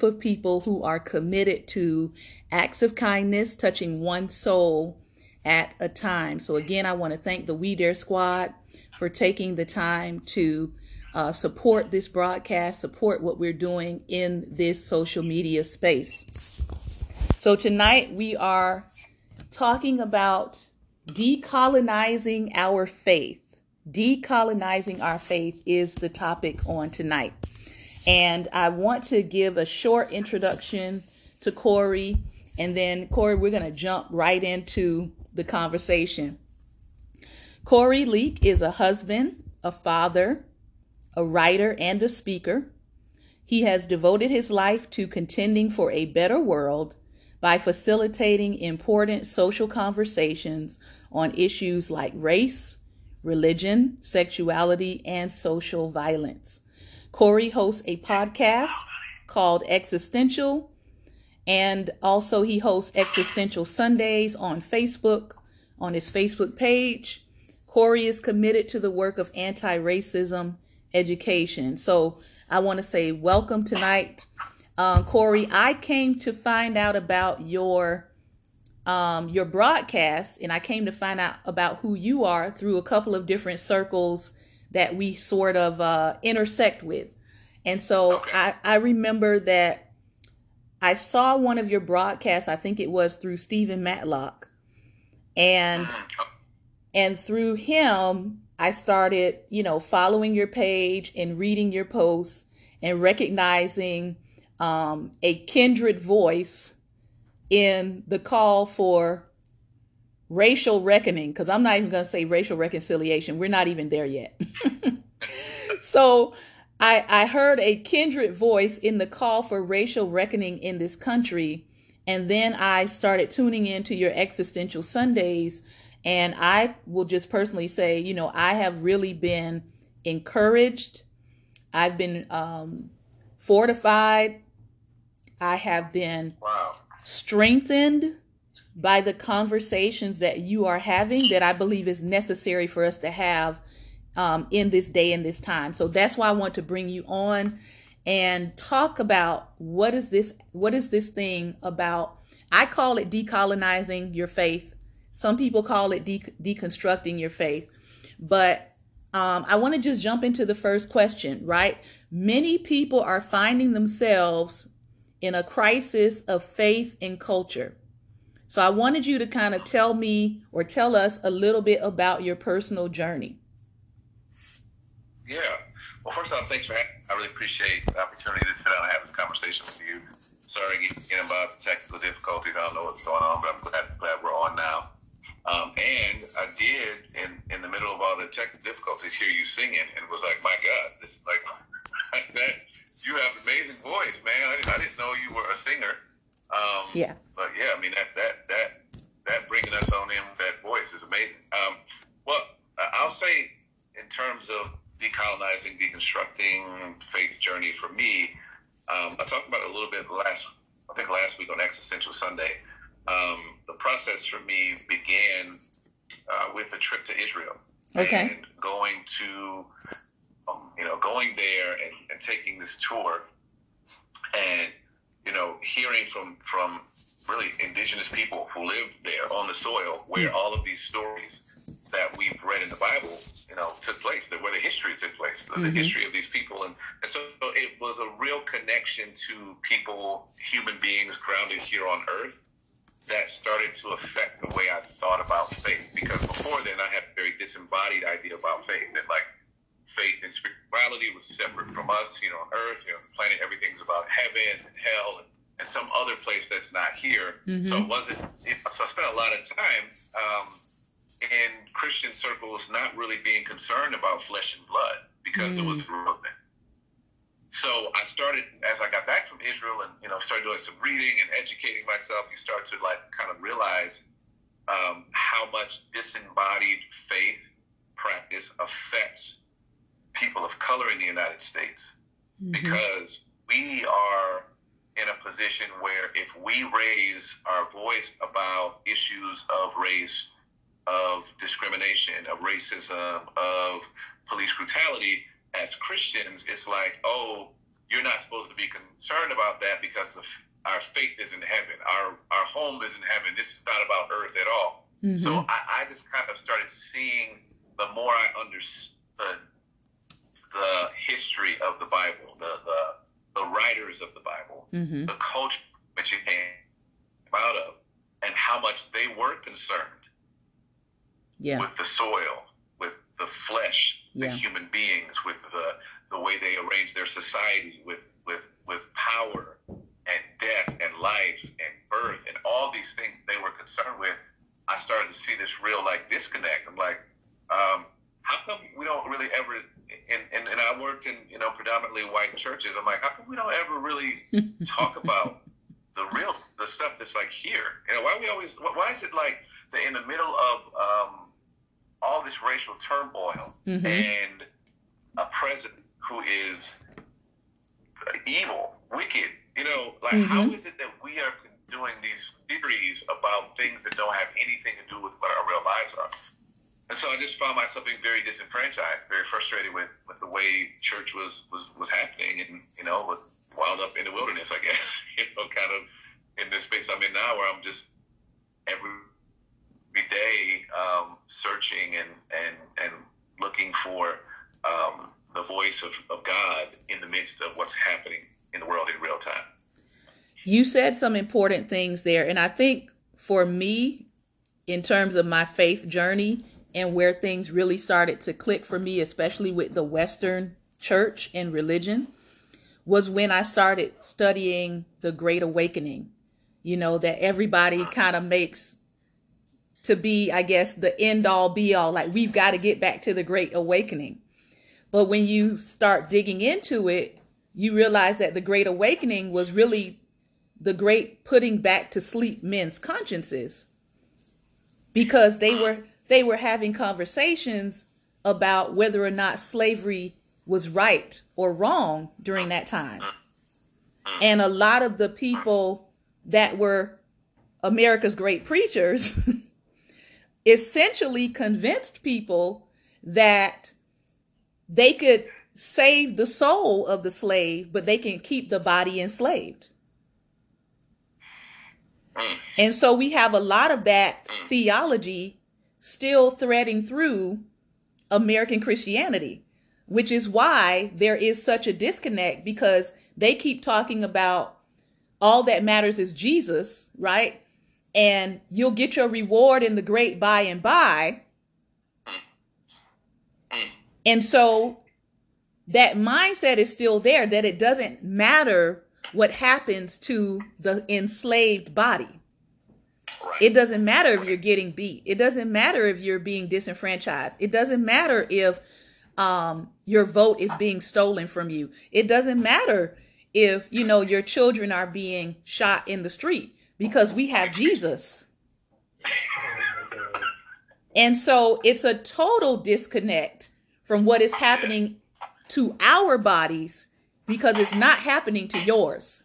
of people who are committed to acts of kindness, touching one soul at a time. So again, I want to thank the We Dare Squad for taking the time to uh, support this broadcast, support what we're doing in this social media space. So tonight we are talking about decolonizing our faith. Decolonizing our faith is the topic on tonight. And I want to give a short introduction to Corey. And then, Corey, we're going to jump right into the conversation. Corey Leak is a husband, a father, a writer, and a speaker. He has devoted his life to contending for a better world by facilitating important social conversations on issues like race, religion, sexuality, and social violence. Corey hosts a podcast called Existential, and also he hosts Existential Sundays on Facebook, on his Facebook page. Corey is committed to the work of anti racism education. So I want to say welcome tonight um, Corey, I came to find out about your um, your broadcast, and I came to find out about who you are through a couple of different circles that we sort of uh, intersect with. And so okay. I, I remember that I saw one of your broadcasts. I think it was through Stephen Matlock, and mm-hmm. and through him, I started, you know, following your page and reading your posts and recognizing um, a kindred voice in the call for racial reckoning, because I'm not even going to say racial reconciliation. We're not even there yet. so I, I heard a kindred voice in the call for racial reckoning in this country. And then I started tuning into your existential Sundays. And I will just personally say, you know, I have really been encouraged. I've been um, fortified I have been wow. strengthened by the conversations that you are having that I believe is necessary for us to have um, in this day and this time. So that's why I want to bring you on and talk about what is this what is this thing about I call it decolonizing your faith. Some people call it de- deconstructing your faith. But um, I want to just jump into the first question, right? Many people are finding themselves in a crisis of faith and culture. So I wanted you to kind of tell me or tell us a little bit about your personal journey. Yeah. Well, first off, thanks for having I really appreciate the opportunity to sit down and have this conversation with you. Sorry again about technical difficulties. I don't know what's going on, but I'm glad, glad we're on now. Um, and I did, in, in the middle of all the technical difficulties, hear you singing and was like, my God, this like that you have an amazing voice, man. I, I didn't know you were a singer. Um, yeah. But yeah, I mean that that that that bringing us on in with that voice is amazing. Um, well, I'll say in terms of decolonizing, deconstructing faith journey for me, um, I talked about it a little bit last, I think last week on Existential Sunday. Um, the process for me began uh, with a trip to Israel. Okay. And going to um, you know, going there and, and taking this tour and, you know, hearing from, from really indigenous people who live there on the soil where mm. all of these stories that we've read in the Bible, you know, took place, that where the history took place, the, mm-hmm. the history of these people. And, and so it was a real connection to people, human beings grounded here on earth that started to affect the way I thought about faith. Because before then, I had a very disembodied idea about faith that, like, faith and spirituality was separate from us, you know, on earth, you know, the planet, everything's about heaven and hell and, and some other place that's not here. Mm-hmm. So it wasn't, it, so I spent a lot of time um, in Christian circles not really being concerned about flesh and blood because mm-hmm. it was mm. irrelevant. So I started, as I got back from Israel and, you know, started doing some reading and educating myself, you start to like kind of realize um, how much disembodied faith practice affects people of color in the United States mm-hmm. because we are in a position where if we raise our voice about issues of race, of discrimination, of racism, of police brutality, as Christians, it's like, oh, you're not supposed to be concerned about that because our faith is in heaven. Our our home is in heaven. This is not about earth at all. Mm-hmm. So I, I just kind of started seeing the more I understood the history of the Bible, the the, the writers of the Bible, mm-hmm. the culture which it came out of, and how much they were concerned yeah. with the soil, with the flesh, yeah. the human beings, with the the way they arrange their society, with with with power and death and life and birth and all these things they were concerned with. I started to see this real like disconnect. I'm like, um, how come we don't really ever? And, and and I worked in you know predominantly white churches. I'm like, how come we don't ever really talk about the real the stuff that's like here? You know, why we always? Why is it like that in the middle of um, all this racial turmoil mm-hmm. and a president who is evil, wicked. You know, like mm-hmm. how is it that we are doing these theories about things that don't have anything to do with what our real lives are? And so I just found myself being very disenfranchised, very frustrated with, with the way church was, was, was happening and, you know, wound up in the wilderness, I guess, you know, kind of in this space I'm in now where I'm just every every day um, searching and, and, and looking for um, the voice of, of God in the midst of what's happening in the world in real time. You said some important things there. And I think for me, in terms of my faith journey and where things really started to click for me, especially with the Western church and religion, was when I started studying the Great Awakening. You know, that everybody kind of makes to be, I guess, the end all be all. Like we've got to get back to the great awakening. But when you start digging into it, you realize that the great awakening was really the great putting back to sleep men's consciences because they were they were having conversations about whether or not slavery was right or wrong during that time. And a lot of the people that were America's great preachers essentially convinced people that they could save the soul of the slave, but they can keep the body enslaved. And so we have a lot of that theology still threading through American Christianity, which is why there is such a disconnect because they keep talking about all that matters is Jesus, right? and you'll get your reward in the great by and by. And so that mindset is still there that it doesn't matter what happens to the enslaved body. It doesn't matter if you're getting beat. It doesn't matter if you're being disenfranchised. It doesn't matter if um, your vote is being stolen from you. It doesn't matter if, you know, your children are being shot in the street because we have Jesus. And so it's a total disconnect from what is happening to our bodies because it's not happening to yours.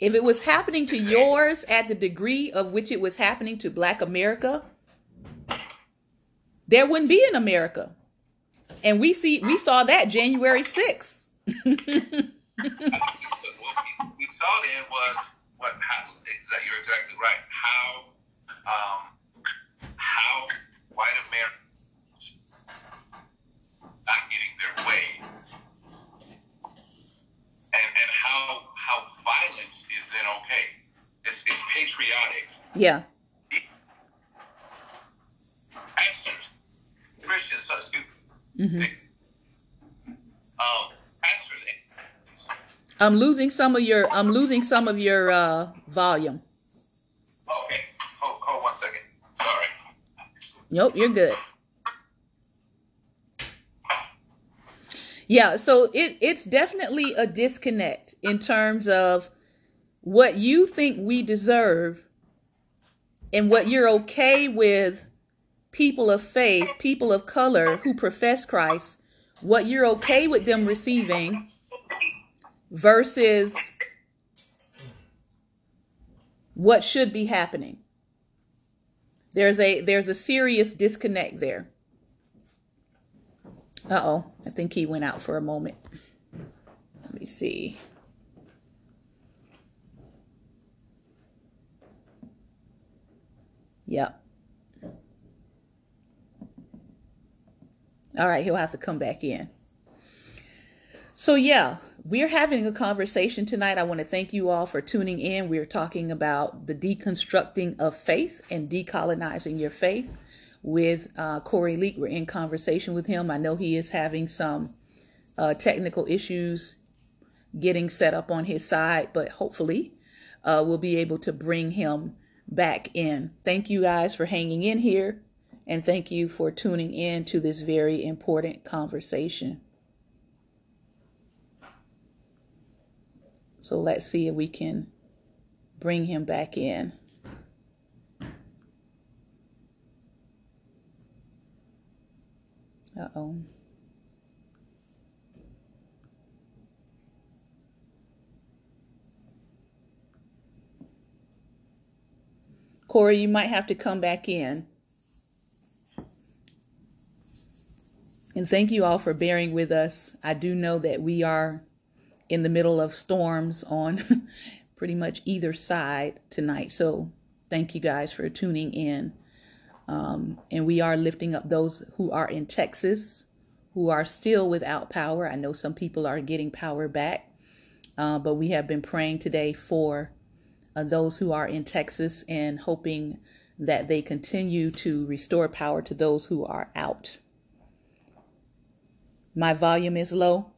If it was happening to yours at the degree of which it was happening to Black America, there wouldn't be an America. And we see we saw that January 6th. what we saw then was what that you're exactly right. How um, how white Americans not getting their way, and and how how violence is then okay. It's, it's patriotic. Yeah. Pastors, Christians, so excuse mm-hmm. um, I'm losing some of your I'm losing some of your uh, volume. Okay. Hold, hold one second. Sorry. Nope, you're good. Yeah, so it it's definitely a disconnect in terms of what you think we deserve and what you're okay with people of faith, people of color who profess Christ, what you're okay with them receiving versus what should be happening. There's a there's a serious disconnect there. Uh-oh, I think he went out for a moment. Let me see. Yep. All right, he'll have to come back in. So, yeah, we're having a conversation tonight. I want to thank you all for tuning in. We're talking about the deconstructing of faith and decolonizing your faith with uh, Corey Leak. We're in conversation with him. I know he is having some uh, technical issues getting set up on his side, but hopefully uh, we'll be able to bring him back in. Thank you guys for hanging in here, and thank you for tuning in to this very important conversation. So let's see if we can bring him back in. Uh oh. Corey, you might have to come back in. And thank you all for bearing with us. I do know that we are in the middle of storms on pretty much either side tonight. So thank you guys for tuning in. Um, and we are lifting up those who are in Texas who are still without power. I know some people are getting power back, uh, but we have been praying today for uh, those who are in Texas and hoping that they continue to restore power to those who are out. My volume is low.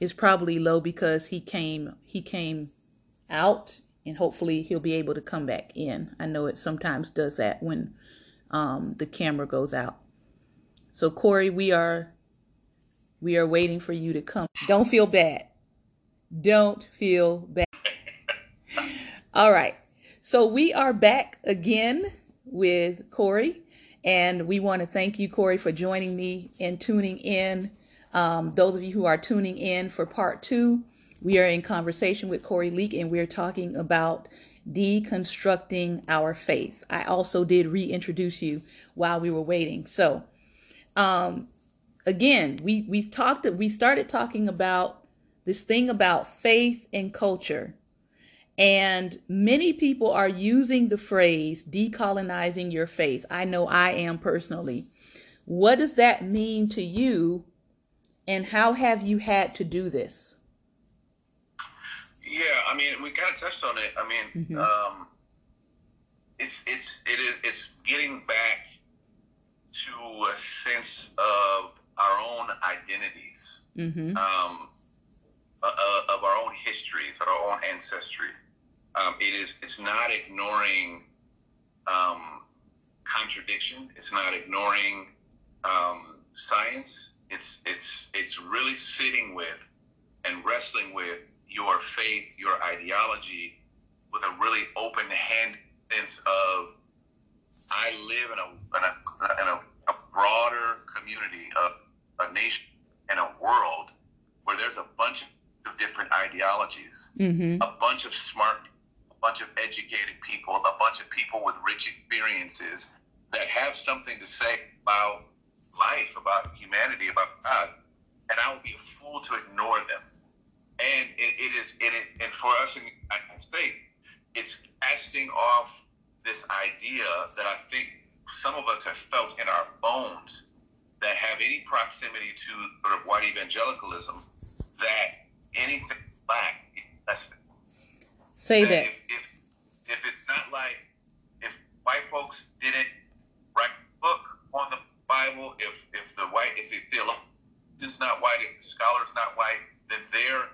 It's probably low because he came he came out and hopefully he'll be able to come back in. I know it sometimes does that when um, the camera goes out. So Corey, we are we are waiting for you to come. Don't feel bad. Don't feel bad. All right. So we are back again with Corey, and we want to thank you, Corey, for joining me and tuning in. Um, those of you who are tuning in for part two, we are in conversation with Corey Leak, and we're talking about deconstructing our faith. I also did reintroduce you while we were waiting. So, um, again, we we talked. We started talking about this thing about faith and culture, and many people are using the phrase decolonizing your faith. I know I am personally. What does that mean to you, and how have you had to do this? Yeah, I mean, we kind of touched on it. I mean, mm-hmm. um, it's it's it is it's getting back to a sense of our own identities, mm-hmm. um, uh, uh, of our own histories, of our own ancestry. Um, it is it's not ignoring um, contradiction. It's not ignoring um, science. It's it's it's really sitting with and wrestling with your faith, your ideology, with a really open hand sense of I live in a in a, in a, a broader community, of a nation, and a world where there's a bunch of different ideologies, mm-hmm. a bunch of smart, a bunch of educated people, a bunch of people with rich experiences that have something to say about life, about humanity, about God, and I would be a fool to ignore them and it, it is it, and for us in the United States, it's casting off this idea that I think some of us have felt in our bones that have any proximity to sort of white evangelicalism that anything black is less than. Say that. that. If, if, if it's not like if white folks didn't write a book on the Bible, if if the white if the theologian's not white, if the scholar's not white, then they're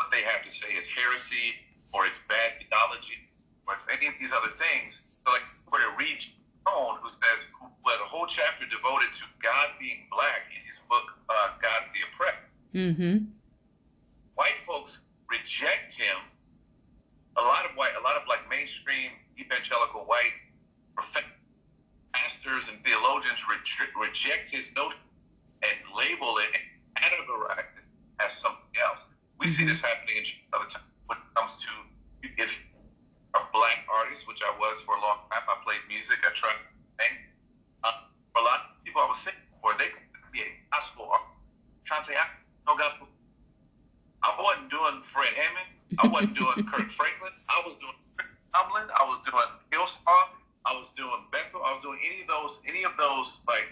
what they have to say is heresy or it's bad theology or it's any of these other things. So like where to read Cone, who says who has a whole chapter devoted to God being black in his book uh, God the Oppressed. Mm-hmm. White folks reject him. A lot of white, a lot of like mainstream evangelical white pastors and theologians re- reject his notion and label it and categorize it as something else. We mm-hmm. see this happening in other times when it comes to if a black artist, which I was for a long time. I played music. I tried to sing. Uh, for a lot of people I was singing for, they could be a gospel art. Trying to say, I no gospel. I wasn't doing Kirk Franklin. I was doing Tomlin. I was doing Hillsong. I was doing Bethel. I was doing any of those, any of those like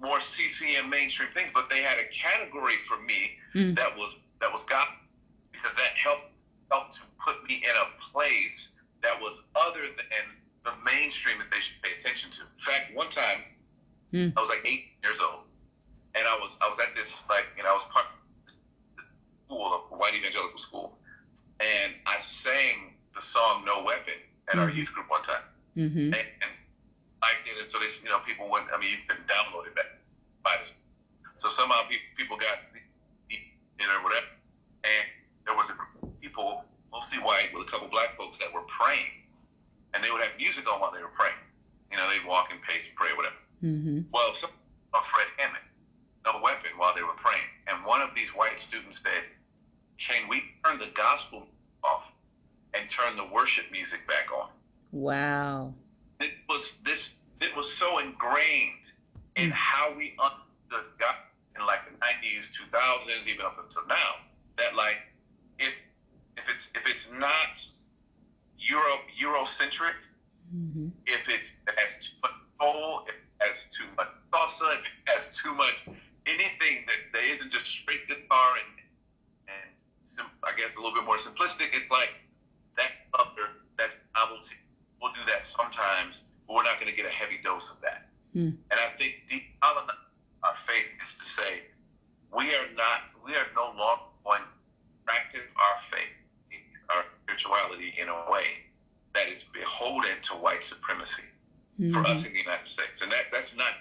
more CCM mainstream things. But they had a category for me mm. that was that was God because that helped helped to put me in a place that was other than the mainstream that they should pay attention to. In fact, one time mm. I was like eight years old, and I was I was at this like you know I was part of the school, a white evangelical school, and I sang the song "No Weapon" at mm-hmm. our youth group one time, mm-hmm. and, and I did it. So they you know people went. I mean you can download it back by this. So somehow people people got you know whatever, and there was a group of people mostly white with a couple black folks that were praying, and they would have music on while they were praying. You know, they'd walk and pace, pray, whatever. Mm-hmm. Well, some of Fred Hammond no weapon while they were praying. And one of these white students said, Can we turn the gospel off and turn the worship music back on? Wow. It was this it was so ingrained in mm. how we understood God in like the nineties, two thousands, even up until now, that like if if it's if it's not Euro Eurocentric, mm-hmm. if it's it has too much soul, if it has too much salsa, if it has too much anything that, that isn't just straight guitar and and sim, I guess a little bit more simplistic. It's like that other that's novelty. We'll do that sometimes, we're not going to get a heavy dose of that. Mm. And I think deep our faith is to say we are not we are no longer going to practice our faith, our spirituality in a way that is beholden to white supremacy mm-hmm. for us in the United States. And that that's not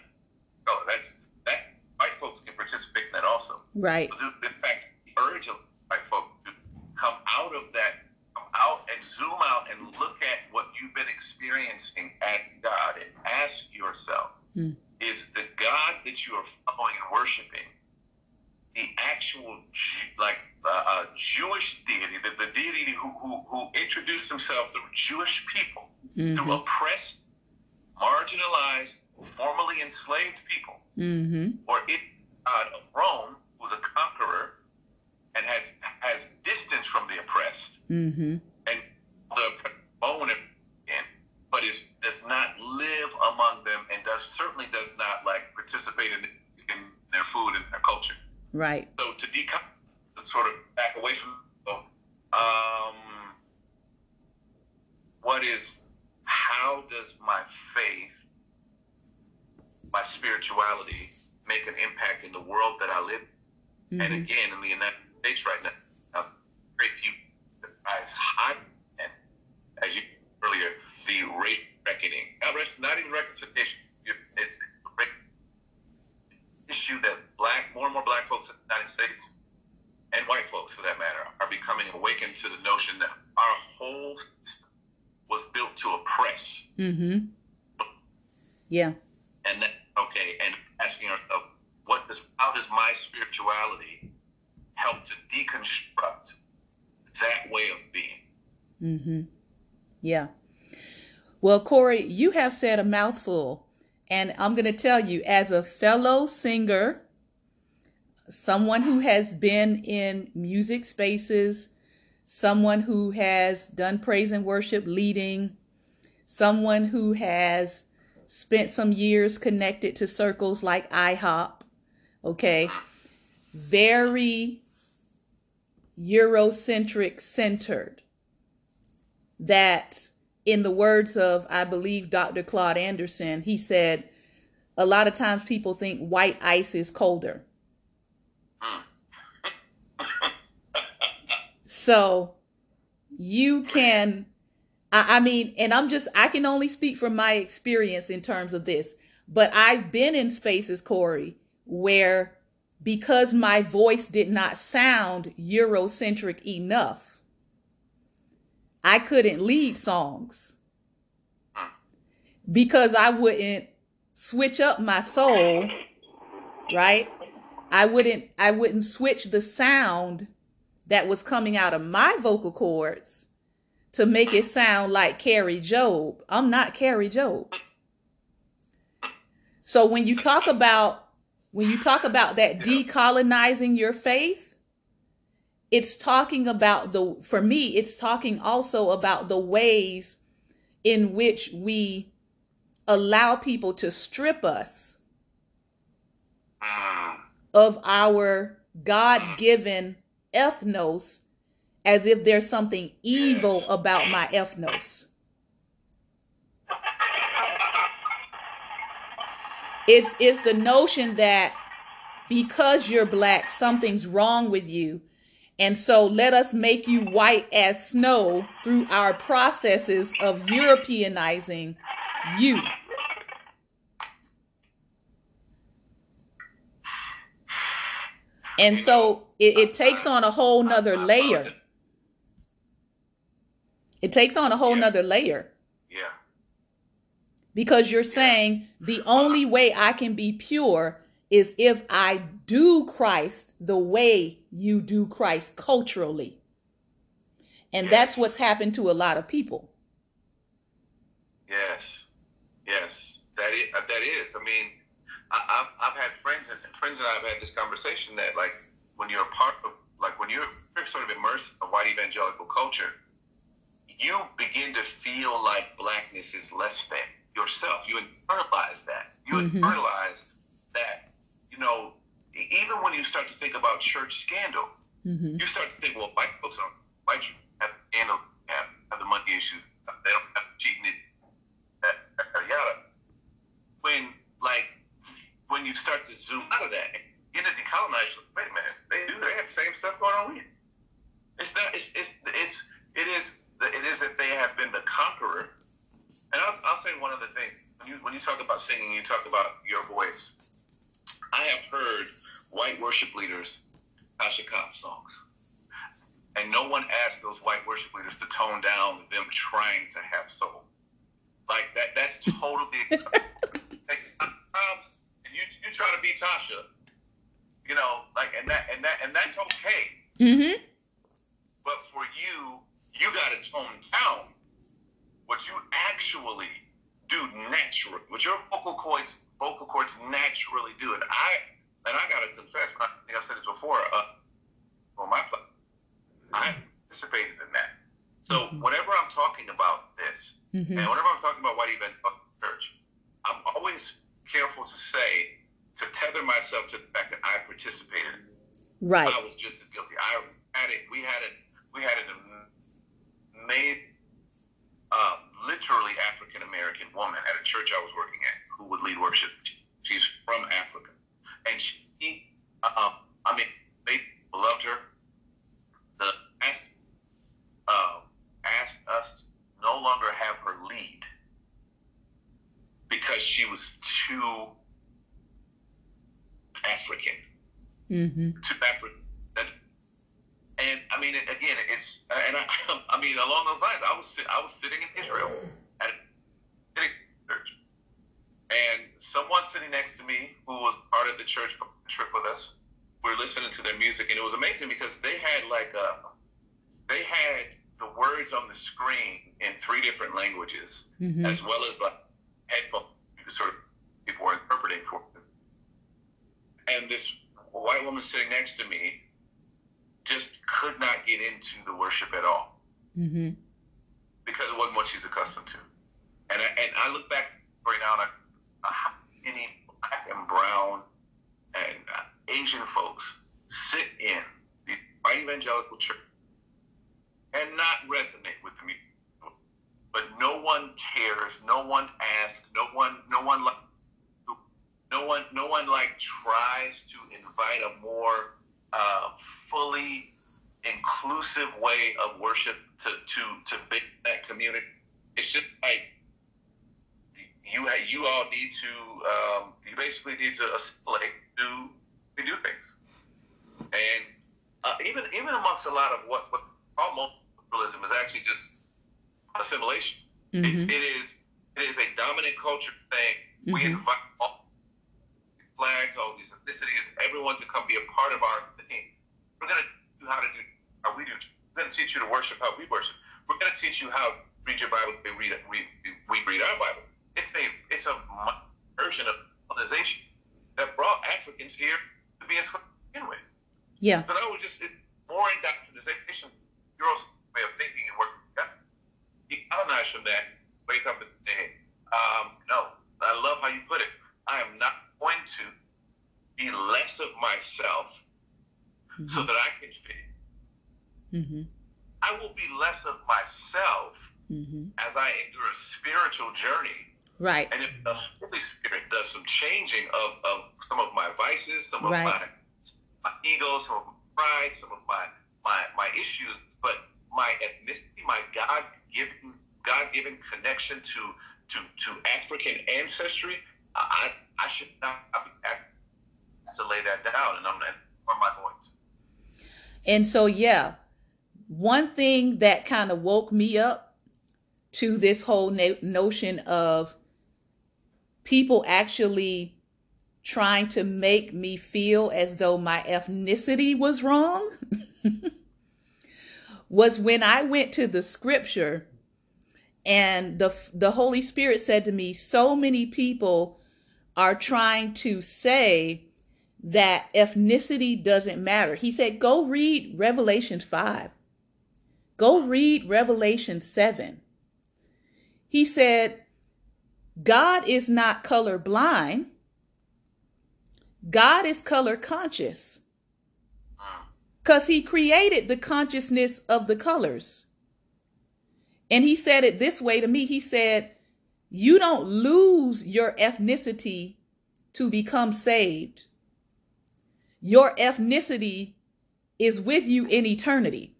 no, that's that white folks can participate in that also. Right. In fact, urge of white folks to come out of that, out and zoom out and look at what you've been experiencing at God and ask yourself, mm. is the God that you are following and worshiping the actual like uh, uh, Jewish deity, the, the deity who, who, who introduced himself through Jewish people, mm-hmm. through oppressed, marginalized, formerly enslaved people, mm-hmm. or it God of Rome, who's a conqueror and has from the oppressed, mm-hmm. and the own it, but is does not live among them, and does certainly does not like participate in, in their food and their culture. Right. So to decouple, sort of back away from, um, what is how does my faith my spirituality make an impact in the world that I live. Mm-hmm. And again, in the United States right now, very few as high and as you earlier, the race reckoning, not, not even reconciliation. It's the issue that black, more and more black folks in the United States and white folks, for that matter, are becoming awakened to the notion that our whole system was built to oppress. Mm-hmm. Yeah. And that okay, and asking ourselves, what does how does my spirituality help to deconstruct that way of being? Mm-hmm. Yeah. Well, Corey, you have said a mouthful, and I'm going to tell you, as a fellow singer, someone who has been in music spaces, someone who has done praise and worship leading, someone who has spent some years connected to circles like IHOP. Okay. Very Eurocentric centered. That, in the words of, I believe, Dr. Claude Anderson, he said, a lot of times people think white ice is colder. so you can I, I mean, and I'm just, I can only speak from my experience in terms of this, but I've been in spaces, Corey, where because my voice did not sound Eurocentric enough, I couldn't lead songs because I wouldn't switch up my soul, right? I wouldn't I wouldn't switch the sound that was coming out of my vocal cords to make it sound like Kari Jobe. I'm not Kari Jobe. So when you talk about when you talk about that decolonizing your faith, it's talking about the for me it's talking also about the ways in which we allow people to strip us Mm. of our god-given ethnos as if there's something evil about my ethnos it's it's the notion that because you're black something's wrong with you. And so let us make you white as snow through our processes of europeanizing you. And so it, it takes on a whole nother layer. It takes on a whole nother layer. Because you're saying the only way I can be pure is if I do Christ the way you do Christ culturally. And that's what's happened to a lot of people. Yes, yes, that is. uh, That is. I mean, I, I've I've had friends and friends and I have had this conversation that like when you're a part of like when you're sort of immersed in a white evangelical culture, you begin to feel like blackness is less than yourself. You internalize that. You Mhm. internalize that. You know, even when you start to think about church scandal, hmm you start to think, well, white folks are white have scandal, have, have the money issues, they don't have cheating, that, yada. When like when you start to zoom out of that, you to decolonize. Wait a minute, they do they have the same stuff going on with you. It's not. It's it's it's it is it is that they have been the conqueror. And I'll, I'll say one other thing. When you talk about singing, you talk about your voice. I have heard white worship leaders Tasha Cobbs songs. And no one asked those white worship leaders to tone down them trying to have soul. Like that that's totally like and you you try to be Tasha. You know, like and that and that and that's okay. Mm-hmm. But for you, you gotta tone down what you actually do naturally, what your vocal cords vocal cords naturally do. And I and I gotta confess, I think I've said this before, uh, on my platform, I participated in that. So Mhm. whenever I'm talking about this, hmm and whenever I'm talking about white evangelical church, I'm always careful to say to tether myself to the fact that I participated. Right. I was just as guilty. I had it. We had it. We had an am- made, uh, literally African American woman at a church I was working at who would lead worship. She's from Africa, and she, uh, I mean, they loved her. The asked, uh, asked us to no longer have her lead because she was too African hmm to Africa. And I mean, again, it's and I, I mean, along those lines, I was I was sitting in Israel at a church, and someone sitting next to me who was part of the church trip with us, we were listening to their music, and it was amazing because they had like a, they had the words on the screen in three different languages hmm as well as like headphones you could sort of people were interpreting for them. And this white woman sitting next to me just could not get into the worship at all mm-hmm. because it wasn't what she's accustomed to. And I, and I look back right now and I, how many black and brown and uh, Asian folks sit in the white evangelical church and not resonate with the music. But no one cares, no one asks, no one, no one like, no one, no one like tries to invite a more uh, fully inclusive way of worship to to to build that community. It's just like you you all need to um, you basically need to assimilate to to do things, and uh, even even amongst a lot of what what almost multiculturalism is actually just assimilation. It's, hmm it is it is a dominant culture thing. We Mhm. invite all flags, all these ethnicities, everyone to come be a part of our thing. We're gonna teach you how to do how we do. We're gonna teach you to worship how we worship. We're gonna teach you how to read your Bible. We read we, we read our Bible. It's a it's a version of colonization that brought Africans here to be enslaved. Yeah. So that was just it, more indoctrination, your way of thinking and working. Decolonize from that. Wake up and say, um, no, I love how you put it. I am not going to be less of myself mm-hmm. so that I can fit. Mm-hmm. I will be less of myself mm-hmm. as I endure a spiritual journey. Right. And if the Holy Spirit does some changing of, of some of my vices, some of right. my my ego, some of my pride, some of my my my issues, but my ethnicity, my God given God given connection to to to African ancestry, I I should not lay that down, and I'm not. Where am I going? And so, yeah, one thing that kind of woke me up to this whole no- notion of people actually trying to make me feel as though my ethnicity was wrong was when I went to the scripture and the the Holy Spirit said to me so many people are trying to say that ethnicity doesn't matter. He said go read Revelation 5. Go read Revelation 7. He said God is not color blind. God is color conscious. Because he created the consciousness of the colors. And he said it this way to me. He said, You don't lose your ethnicity to become saved. Your ethnicity is with you in eternity.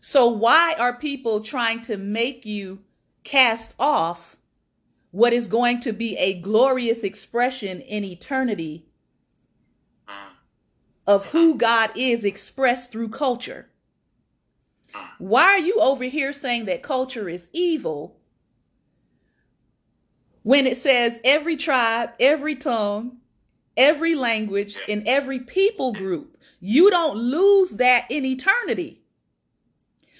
So, why are people trying to make you cast off what is going to be a glorious expression in eternity of who God is expressed through culture. Why are you over here saying that culture is evil when it says every tribe, every tongue, every language, in every people group? You don't lose that in eternity.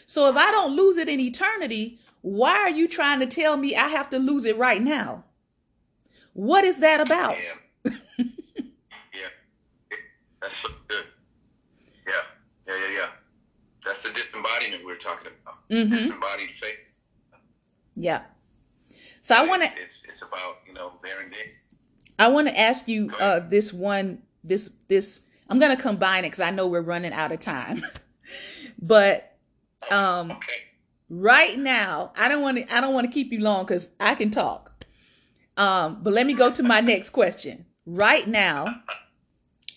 So if I don't lose it in eternity, why are you trying to tell me I have to lose it right now? What is that about? Yeah. yeah. That's so good. Yeah. Yeah, yeah, yeah. That's the disembodiment we are talking about. Mm-hmm. Disembodied faith. Yeah. So I want to. It's, it's about you know bearing day. I want to ask you uh, this one. This this. I'm gonna combine it because I know we're running out of time. but um, okay right now i don't want to i don't want to keep you long because i can talk um but let me go to my next question right now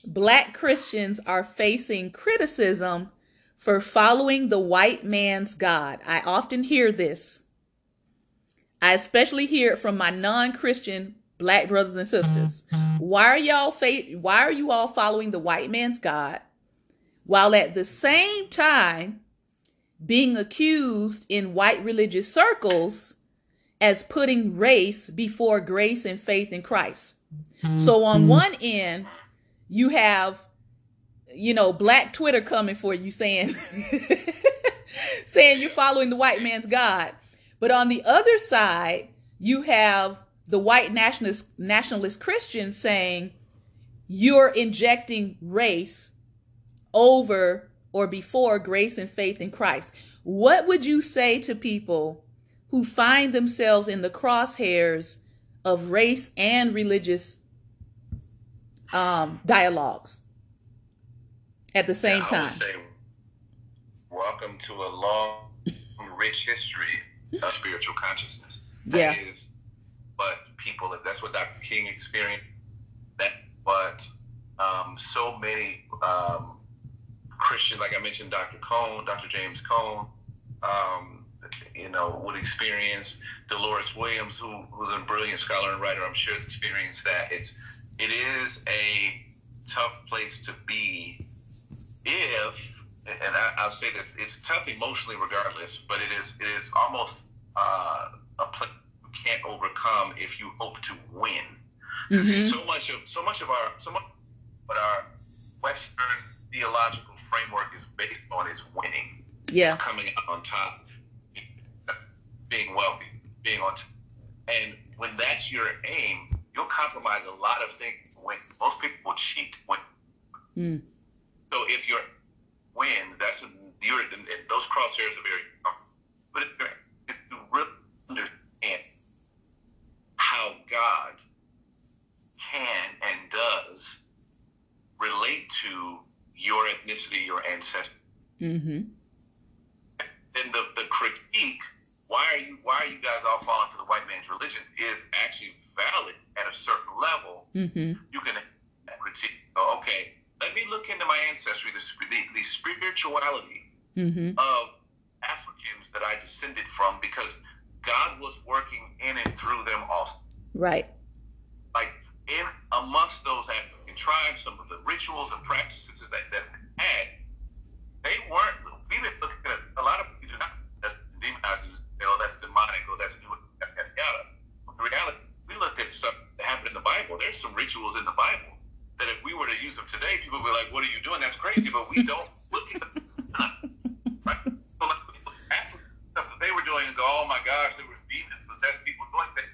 black christians are facing criticism for following the white man's god i often hear this i especially hear it from my non-christian black brothers and sisters why are y'all fa- why are you all following the white man's god while at the same time being accused in white religious circles as putting race before grace and faith in Christ. So on mm-hmm. one end, you have, you know, black Twitter coming for you saying, saying you're following the white man's God. But on the other side, you have the white nationalist nationalist Christians saying you're injecting race over or before grace and faith in Christ. What would you say to people who find themselves in the crosshairs of race and religious um, dialogues at the same yeah, time? Say, welcome to a long, rich history of spiritual consciousness. That yeah. is what people, that's what Dr. King experienced. That what um, so many um, Christian, like I mentioned, Dr. Cone, Dr. James Cone, um, you know, would experience. Dolores Williams, who, who's a brilliant scholar and writer, I'm sure has experienced that. It's it is a tough place to be if, and I, will say this, it's tough emotionally regardless, but it is it is almost uh, a place can't overcome if you hope to win. Mm-hmm. So much of so much of our so much, but our Western theological framework is based on is winning. Yeah. coming out on top, being wealthy, being on top. And when that's your aim, you'll compromise a lot of things. When most people will cheat when. Mm. So if you're win, that's a, you're, and those crosshairs are very, but if you really understand God can and does relate to your ethnicity, your ancestry. Mm-hmm. Then the, the critique, why are you why are you guys all falling for the white man's religion, is actually valid at a certain level. Mm-hmm. You can critique. Oh, okay, let me look into my ancestry, the the, the spirituality Mm-hmm. of Africans that I descended from, because God was working in and through them also. Right. like in amongst those African tribes, some of the rituals and practices that that they had, they weren't. We been looking at a lot of people do not that's say, oh, that's demonic or that's new, yada yada the reality, we looked at stuff that happened in the Bible. There's some rituals in the Bible that if we were to use them today, people would be like, "What are you doing? That's crazy." But we don't look at them, right? So like, look African stuff that they were doing and go, "Oh my gosh, there was demons possessed people doing things."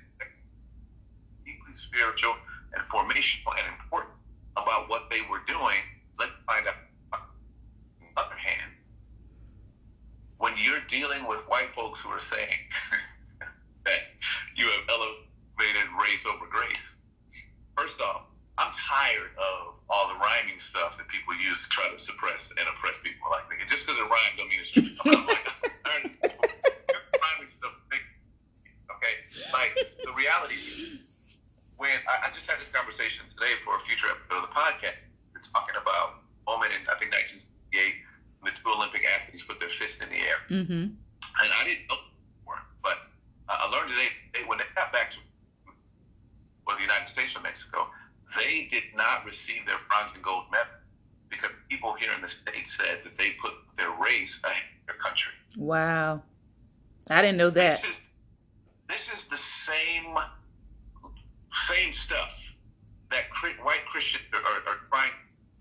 Spiritual and formational and important about what they were doing, let's find out. On the other hand, when you're dealing with white folks who are saying that you have elevated race over grace, first off, I'm tired of all the rhyming stuff that people use to try to suppress and oppress people like me. And just because it rhymes don't mean it's true. I'm like, I'm tired of people rhyming stuff. Okay, like the reality is when I, I just had this conversation today for a future episode of the podcast, we're talking about moment in I think 1968 when the two Olympic athletes put their fist in the air, Mm-hmm. and I didn't know before, but uh, I learned today they, when they got back to well, the United States or Mexico, they did not receive their bronze and gold medal because people here in the states said that they put their race ahead of their country. Wow. I didn't know that is this is the same same stuff that cri- white Christians are, are, are trying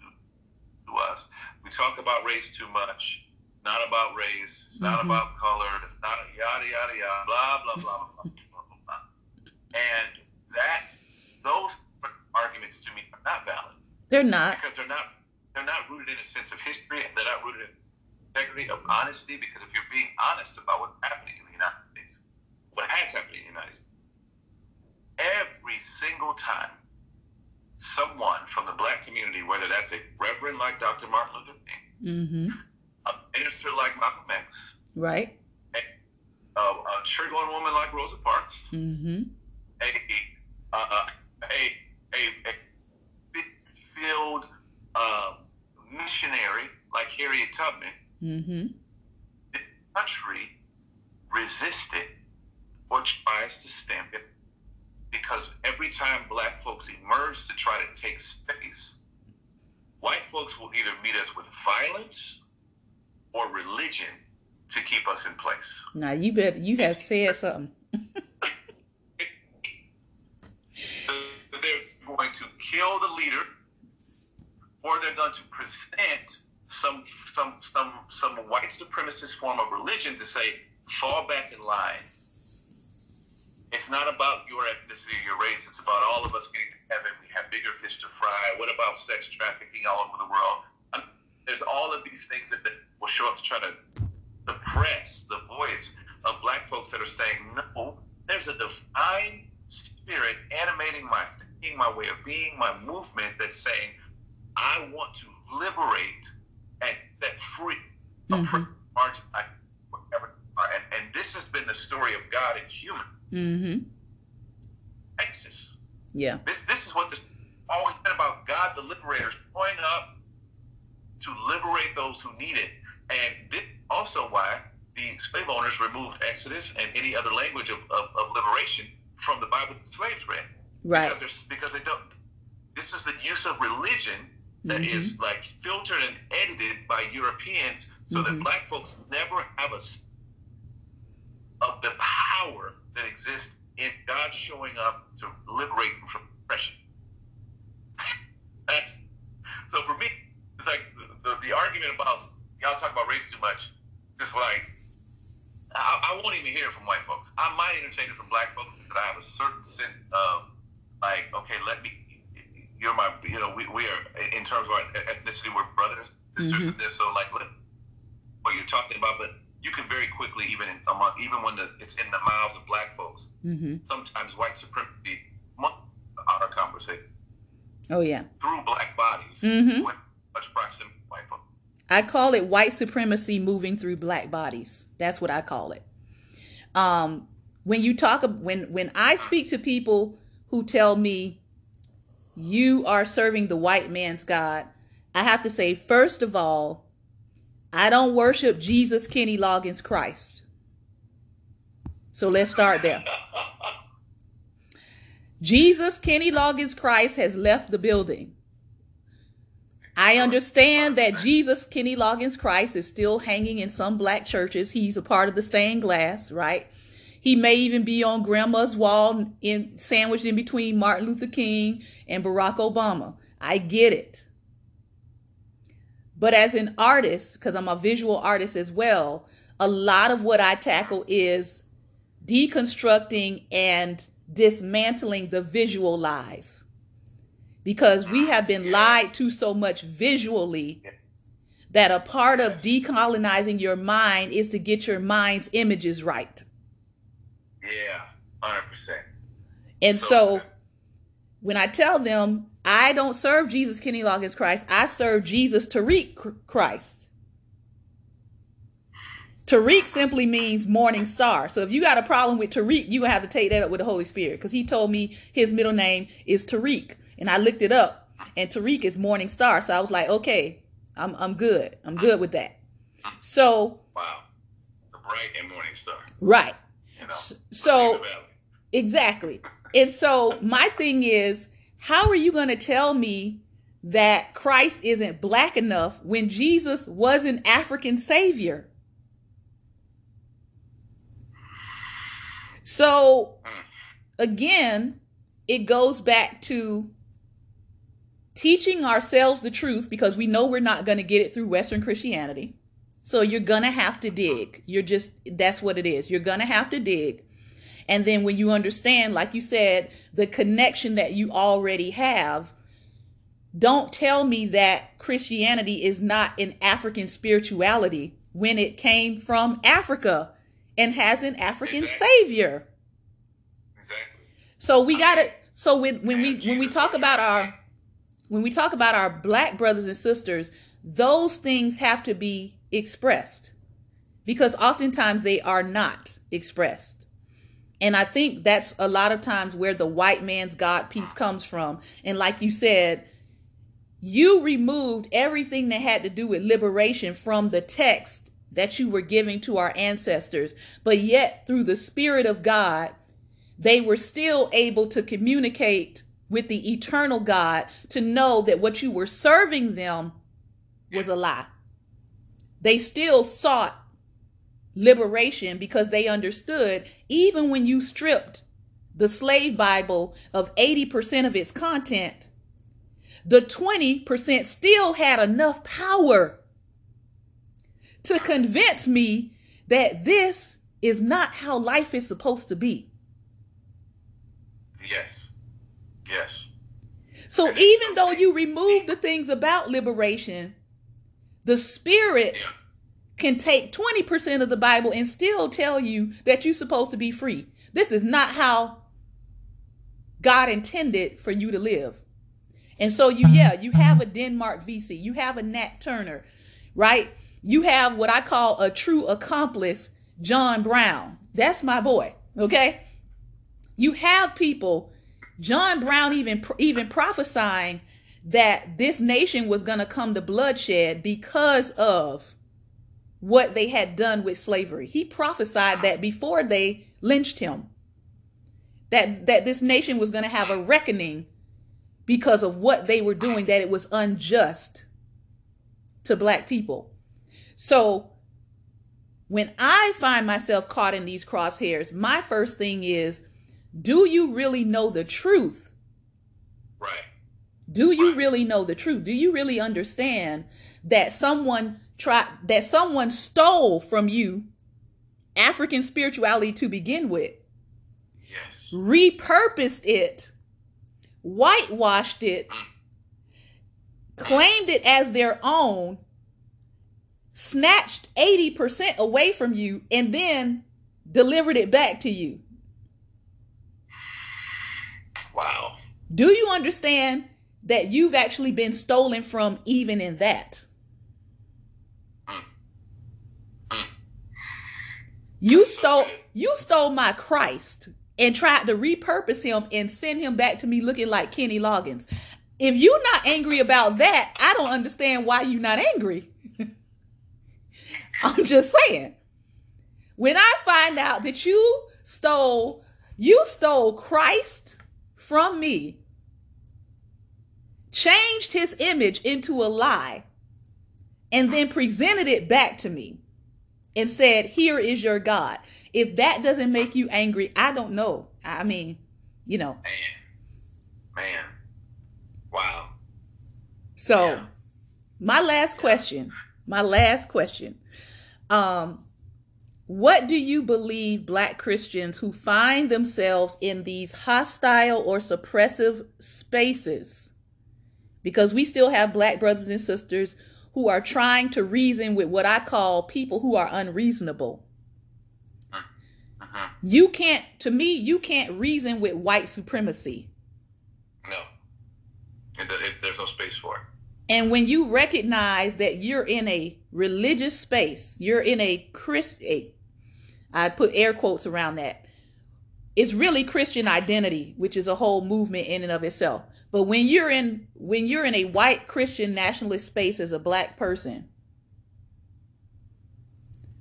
to do to us. We talk about race too much. Not about race. It's not Mhm. about color. It's not yada yada yada. Blah blah blah blah blah blah blah. blah. And that those arguments to me are not valid They're not. because they're not they're not rooted in a sense of history and they're not rooted in integrity of honesty because if you're being honest about what's happening in the United States, what has happened in the United States, every single time someone from the black community, whether that's a reverend like Dr. Martin Luther King, Mm-hmm. a minister like Malcolm X, Right. a, a church going woman like Rosa Parks, Mm-hmm. a uh, a a a field uh, missionary like Harriet Tubman, Mm-hmm. the country resisted or tries to stamp it because every time black folks emerge to try to take space, white folks will either meet us with violence or religion to keep us in place. Now you better you have said something. They're going to kill the leader, or they're going to present some some some some white supremacist form of religion to say, fall back in line. It's not about your ethnicity, or your race. It's about all of us getting to heaven. We have bigger fish to fry. What about sex trafficking all over the world? Um, there's all of these things that, that will show up to try to suppress the voice of black folks that are saying, no, there's a divine spirit animating my thinking, my way of being, my movement that's saying, I want to liberate and set free Mhm. oppressed, marginalized, whatever. And, and this has been the story of God and human Mm-hmm. axis. Yeah. This this is what this always been about God the liberator showing up to liberate those who need it. And this also why the slave owners removed Exodus and any other language of, of, of liberation from the Bible the slaves read. Right. Because, because they don't this is the use of religion that Mhm. is like filtered and edited by Europeans so Mhm. that black folks never have a of the power that exists in God showing up to liberate from oppression. That's so for me. It's like the, the, the argument about y'all talk about race too much. Just like I, I won't even hear it from white folks. I might entertain it from black folks because I have a certain sense of like, okay, let me. You're my, you know, we, we are in terms of our ethnicity, we're brothers. There's, mm-hmm. there's, so like what you're talking about, but you can very quickly, even in among, even when the, it's in the mouths of black folks, mm-hmm. sometimes white supremacy, our conversation. Oh yeah. Through black bodies, mm-hmm. much proximity white folks. I call it white supremacy moving through black bodies. That's what I call it. Um, when you talk when when I speak to people who tell me you are serving the white man's God, I have to say first of all, I don't worship Jesus Kenny Loggins Christ. So let's start there. Jesus Kenny Loggins Christ has left the building. I understand that Jesus Kenny Loggins Christ is still hanging in some black churches. He's a part of the stained glass, right? He may even be on grandma's wall in sandwiched in between Martin Luther King and Barack Obama. I get it. But as an artist, because I'm a visual artist as well, a lot of what I tackle is deconstructing and dismantling the visual lies because we have been lied to so much visually that a part of decolonizing your mind is to get your mind's images right. Yeah, 100%. And so, so when I tell them I don't serve Jesus Kenny Loggins Christ, I serve Jesus Tariq Christ. Tariq simply means morning star. So if you got a problem with Tariq, you have to take that up with the Holy Spirit because he told me his middle name is Tariq. And I looked it up, and Tariq is Morning Star. So I was like, okay, I'm I'm good. I'm good with that. So wow, the bright and Morning Star. Right. You know, so exactly. And so my thing is, how are you going to tell me that Christ isn't black enough when Jesus was an African savior? So again, it goes back to teaching ourselves the truth because we know we're not going to get it through Western Christianity. So you're going to have to dig. You're just, that's what it is. You're going to have to dig. And then when you understand, like you said, the connection that you already have, don't tell me that Christianity is not an African spirituality when it came from Africa and has an African exactly. savior. Exactly. So we got to so when when we when we talk about our when we talk about our black brothers and sisters, those things have to be expressed because oftentimes they are not expressed. And I think that's a lot of times where the white man's God piece comes from. And like you said, you removed everything that had to do with liberation from the text that you were giving to our ancestors. But yet, through the Spirit of God, they were still able to communicate with the eternal God to know that what you were serving them was a lie. They still sought liberation because they understood even when you stripped the slave Bible of 80% of its content, the 20% still had enough power to convince me that this is not how life is supposed to be. Yes. Yes. So even though you remove the things about liberation, the spirit yeah. Can take 20% of the Bible and still tell you that you're supposed to be free. This is not how God intended for you to live. And so you, yeah, you have a Denmark Vesey, you have a Nat Turner, right? You have what I call a true accomplice, John Brown. That's my boy, okay? You have people John Brown even even prophesying that this nation was going to come to bloodshed because of what they had done with slavery. He prophesied that before they lynched him. That that this nation was going to have a reckoning because of what they were doing that it was unjust to black people. So when I find myself caught in these crosshairs, my first thing is do you really know the truth? Right. Do you right. really know the truth? Do you really understand that someone tried that someone stole from you African spirituality to begin with? Yes. Repurposed it, whitewashed it, mm. claimed it as their own, snatched 80% away from you and then delivered it back to you. Wow. Do you understand that you've actually been stolen from even in that? Mm. Mm. You stole you stole my Christ and tried to repurpose him and send him back to me looking like Kenny Loggins. If you're not angry about that, I don't understand why you're not angry. I'm just saying. When I find out that you stole you stole Christ from me, changed his image into a lie, and then presented it back to me and said, Here is your God. If that doesn't make you angry, I don't know. I mean, you know. Man. Man. Wow. So, Yeah. my last question, my last question. Um, what do you believe black Christians who find themselves in these hostile or suppressive spaces? Because we still have black brothers and sisters who are trying to reason with what I call people who are unreasonable. hmm You can't, to me, you can't reason with white supremacy. No. It, it, there's no space for it. And when you recognize that you're in a religious space, you're in a Christ, a, I put air quotes around that. It's really Christian identity, which is a whole movement in and of itself. But when you're in when you're in a white Christian nationalist space as a black person,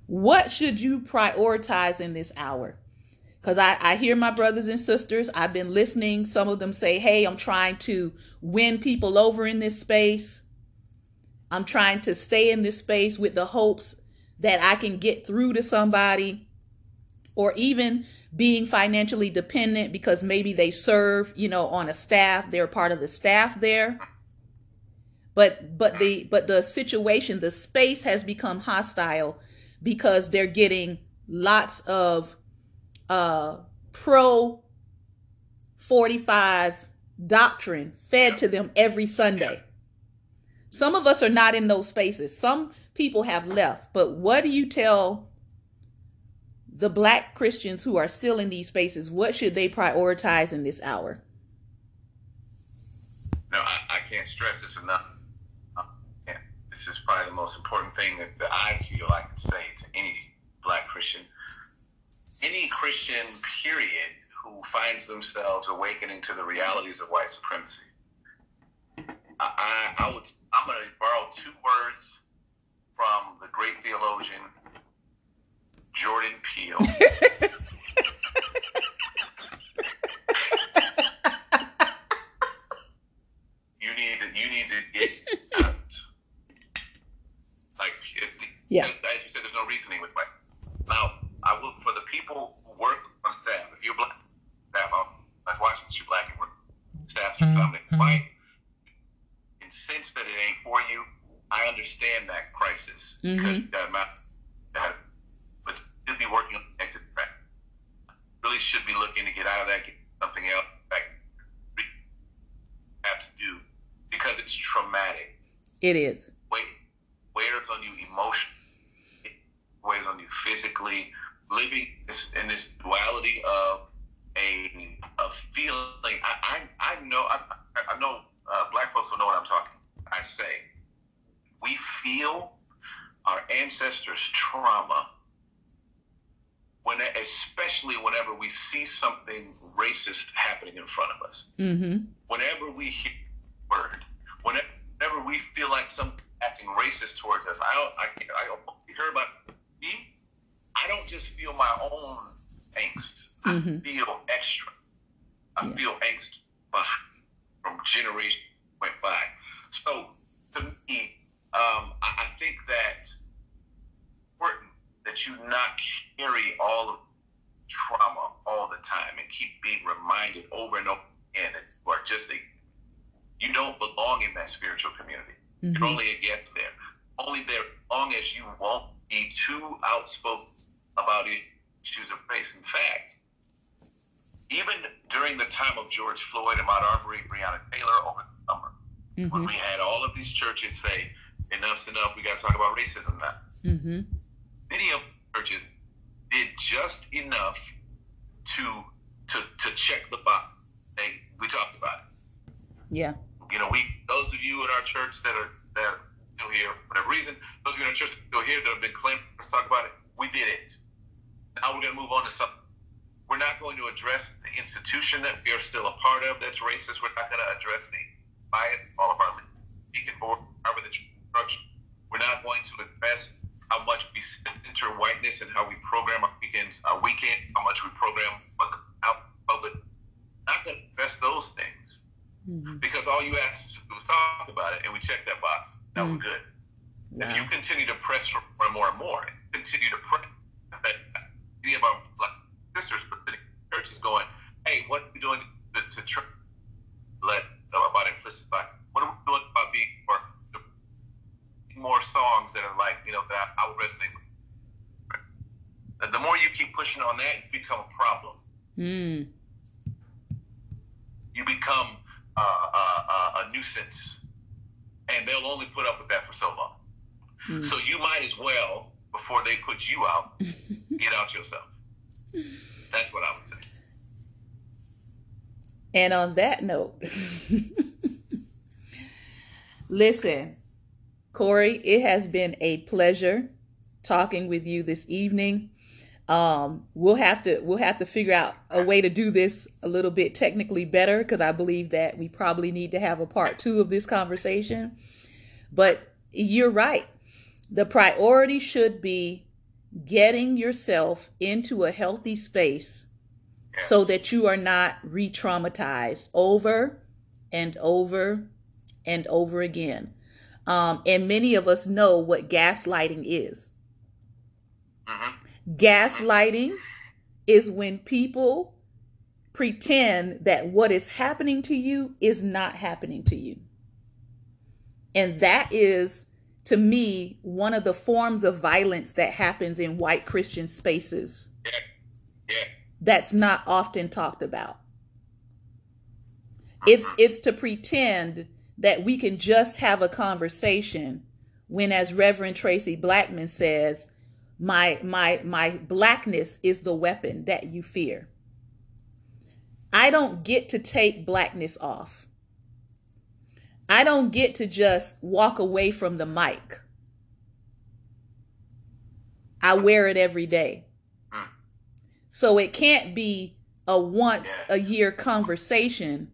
what should you prioritize in this hour? Because I, I hear my brothers and sisters, I've been listening. Some of them say, Hey, I'm trying to win people over in this space. I'm trying to stay in this space with the hopes that I can get through to somebody, or even being financially dependent because maybe they serve, you know, on a staff, they're part of the staff there. But but the but the situation, the space has become hostile because they're getting lots of uh pro 45 doctrine fed to them every Sunday. Some of us are not in those spaces. Some people have left. But what do you tell the black Christians who are still in these spaces? What should they prioritize in this hour? No, I, I can't stress this enough. Uh, this is probably the most important thing that, that I feel I can say to any black Christian. Any Christian, period, who finds themselves awakening to the realities of white supremacy. I, I, I would, I'm going to borrow two words from the great theologian Jordan Peele. you need to you need to get out. Like if, Yeah. as, as you said, there's no reasoning with white. Now, I will for the people who work on staff. If you're black, staff, I'm that's watching. You're black and work staff, you're mm-hmm. family, white. And sense that it ain't for you, I understand that crisis because mm-hmm. you got amount that, working on the exit track. Really should be looking to get out of that, get something else back have to do because it's traumatic. It is. Weight wears on you emotionally, it weighs on you physically. Living this, in this duality of a a feeling. I I, I know I, I know uh, black folks will know what I'm talking. I say we feel our ancestors' trauma when, especially whenever we see something racist happening in front of us Mm-hmm. whenever we hear the word, whenever we feel like some acting racist towards us, I don't, I, I hear about me. I don't just feel my own angst. Mhm. I feel extra. I Yeah. feel angst from generations went by. So to me, um, I, I think that that you not carry all of trauma all the time and keep being reminded over and over again that you are just a you don't belong in that spiritual community. You're Mhm. only a guest there. Only there as long as you won't be too outspoken about issues of race. In fact, even during the time of George Floyd and Ahmaud Arbery, Breonna Taylor over the summer, when Mm-hmm. we had all of these churches say, enough's enough, we got to talk about racism now. Mm-hmm. Many of churches did just enough to to to check the box. They we talked about it. Yeah. You know, we those of you at our church that are that are still here for whatever reason, those of you in our church still here that have been claiming to talk about it, we did it. Now we're gonna move on to something. We're not going to address the institution that we are still a part of that's racist. We're not going to address the bias all of our deacon board, however the structure. We're not going to address how much we center whiteness and how we program our weekends, our weekend, how much we program out public. Not to those things mm-hmm. because all you asked was talk about it, and we checked that box. Now mm-hmm. we're good. Wow. If you continue to press for more and more and more, continue to press that any of our sisters, but the church is going, hey, what are we doing to, to try let about implicit bias? What are we doing about being more more songs that are like, you know, that I would resonate with. And the more you keep pushing on that, you become a problem. Mm. You become uh, uh, a nuisance, and they'll only put up with that for so long. Mm. So you might as well, before they put you out, get out yourself. That's what I would say. And on that note, listen, Corey, it has been a pleasure talking with you this evening. Um, we'll have to we'll have to figure out a way to do this a little bit technically better because I believe that we probably need to have a part two of this conversation. But you're right. The priority should be getting yourself into a healthy space so that you are not re traumatized over and over and over again. Um, and many of us know what gaslighting is. Mm-hmm. Gaslighting is when people pretend that what is happening to you is not happening to you. And that is, to me, one of the forms of violence that happens in white Christian spaces. Yeah. Yeah. That's not often talked about. It's mm-hmm. it's to pretend that we can just have a conversation when as Reverend Traci Blackmon says, my my my blackness is the weapon that you fear. I don't get to take blackness off. I don't get to just walk away from the mic. I wear it every day. Mm. So it can't be a once a year conversation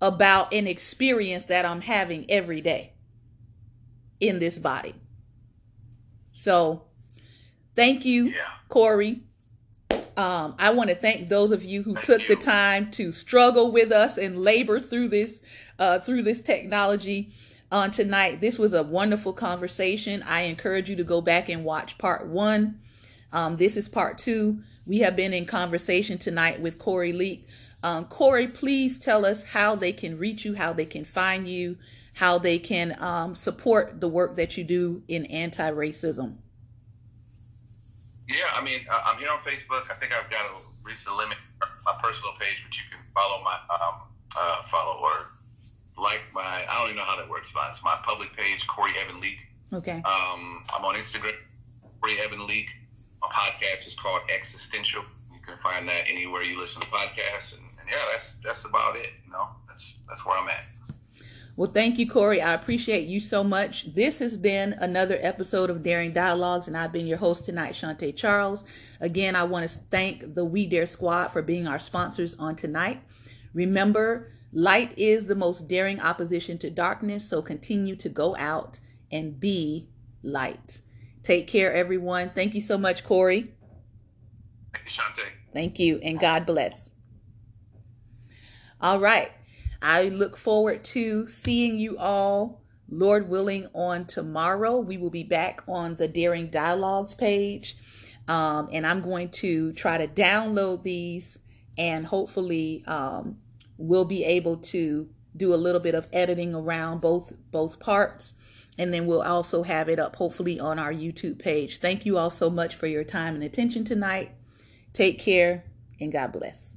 about an experience that I'm having every day in this body. So, thank you, yeah. Corey. Um, I want to thank those of you who thank took you. the time to struggle with us and labor through this uh, through this technology on tonight. This was a wonderful conversation. I encourage you to go back and watch part one. Um, this is part two. We have been in conversation tonight with Corey Leak um, Corey, please tell us how they can reach you, how they can find you, how they can um, support the work that you do in anti racism. Yeah, I mean, I'm here on Facebook. I think I've got to reach the limit my personal page, but you can follow my um, uh, follow or like my. I don't even know how that works, but it's my public page, Corey Evan Leak. Okay. Um, I'm on Instagram, Corey Evan Leak. My podcast is called Existential. You can find that anywhere you listen to podcasts, and yeah, that's that's about it. You know, that's that's where I'm at. Well, thank you, Corey. I appreciate you so much. This has been another episode of Daring Dialogues, and I've been your host tonight, Shantae Charles. Again, I want to thank the We Dare Squad for being our sponsors on tonight. Remember, light is the most daring opposition to darkness, so continue to go out and be light. Take care, everyone. Thank you so much, Corey. Thank you, Shantae. Thank you, and God bless. All right. I look forward to seeing you all, Lord willing, on tomorrow. We will be back on the Daring Dialogues page. Um, and I'm going to try to download these and hopefully um, we'll be able to do a little bit of editing around both both parts and then we'll also have it up hopefully on our YouTube page. Thank you all so much for your time and attention tonight. Take care and God bless.